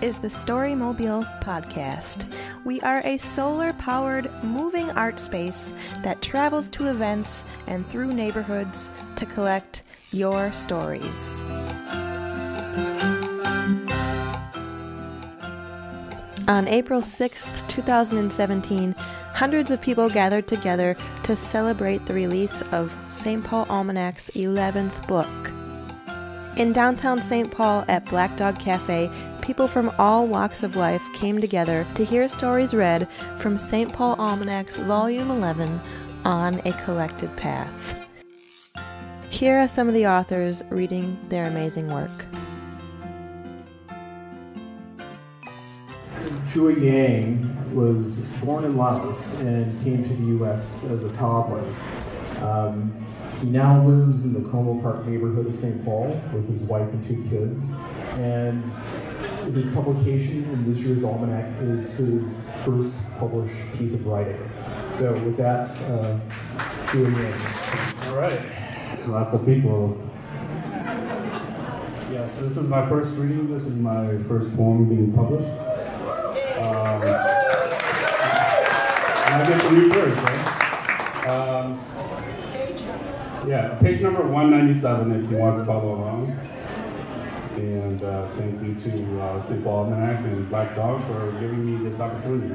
is the Storymobile Podcast. We are a solar powered moving art space that travels to events and through neighborhoods to collect your stories. On April 6th, 2017, hundreds of people gathered together to celebrate the release of St. Paul Almanac's 11th book. In downtown St. Paul at Black Dog Cafe, people from all walks of life came together to hear stories read from St. Paul Almanac's Volume 11 on a collected path. Here are some of the authors reading their amazing work. Chui Yang was born in Laos and came to the U.S. as a toddler. Um, he now lives in the Como Park neighborhood of St. Paul with his wife and two kids. And his publication in this year's almanac is his first published piece of writing. So with that, uh, Chui Yang. All right, lots of people. Yes, this is my first reading. This is my first poem being published. Um, I get to read first, right? Um, yeah, page number 197 if you want to follow along. And uh, thank you to uh, St. Paul Almanac and Black Dog for giving me this opportunity.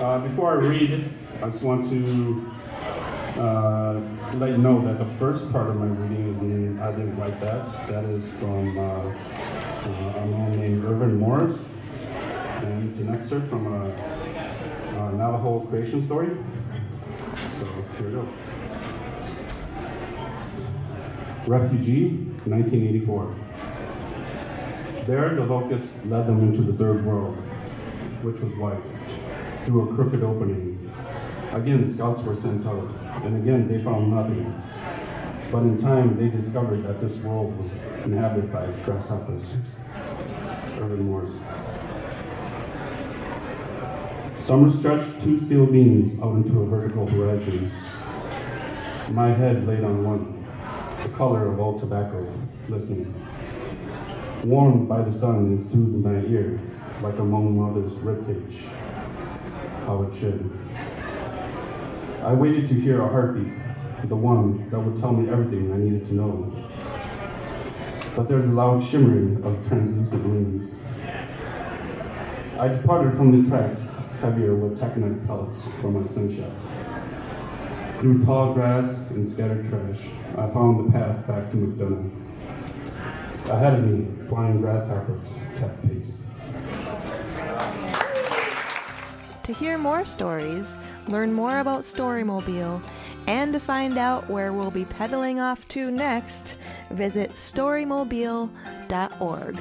Uh, before I read, I just want to uh, let you know that the first part of my reading is in, I didn't write that. That is from uh, uh, a man named Irvin Morris. And it's an excerpt from a, a Navajo creation story. So here we go. Refugee, 1984. There, the locusts led them into the third world, which was white, through a crooked opening. Again, scouts were sent out, and again, they found nothing. But in time, they discovered that this world was inhabited by grasshoppers. Irvin Morris. Summer stretched two steel beams out into a vertical horizon. My head laid on one, color of old tobacco, listening. Warmed by the sun, it soothed my ear like a moan mother's ribcage. How it should. I waited to hear a heartbeat, the one that would tell me everything I needed to know. But there's a loud shimmering of translucent wings. I departed from the tracks, heavier with taconite pellets from my slingshot. Through tall grass and scattered trash, I found the path back to McDonough. Ahead of me, flying grasshoppers kept pace. To hear more stories, learn more about Storymobile, and to find out where we'll be pedaling off to next, visit storymobile.org.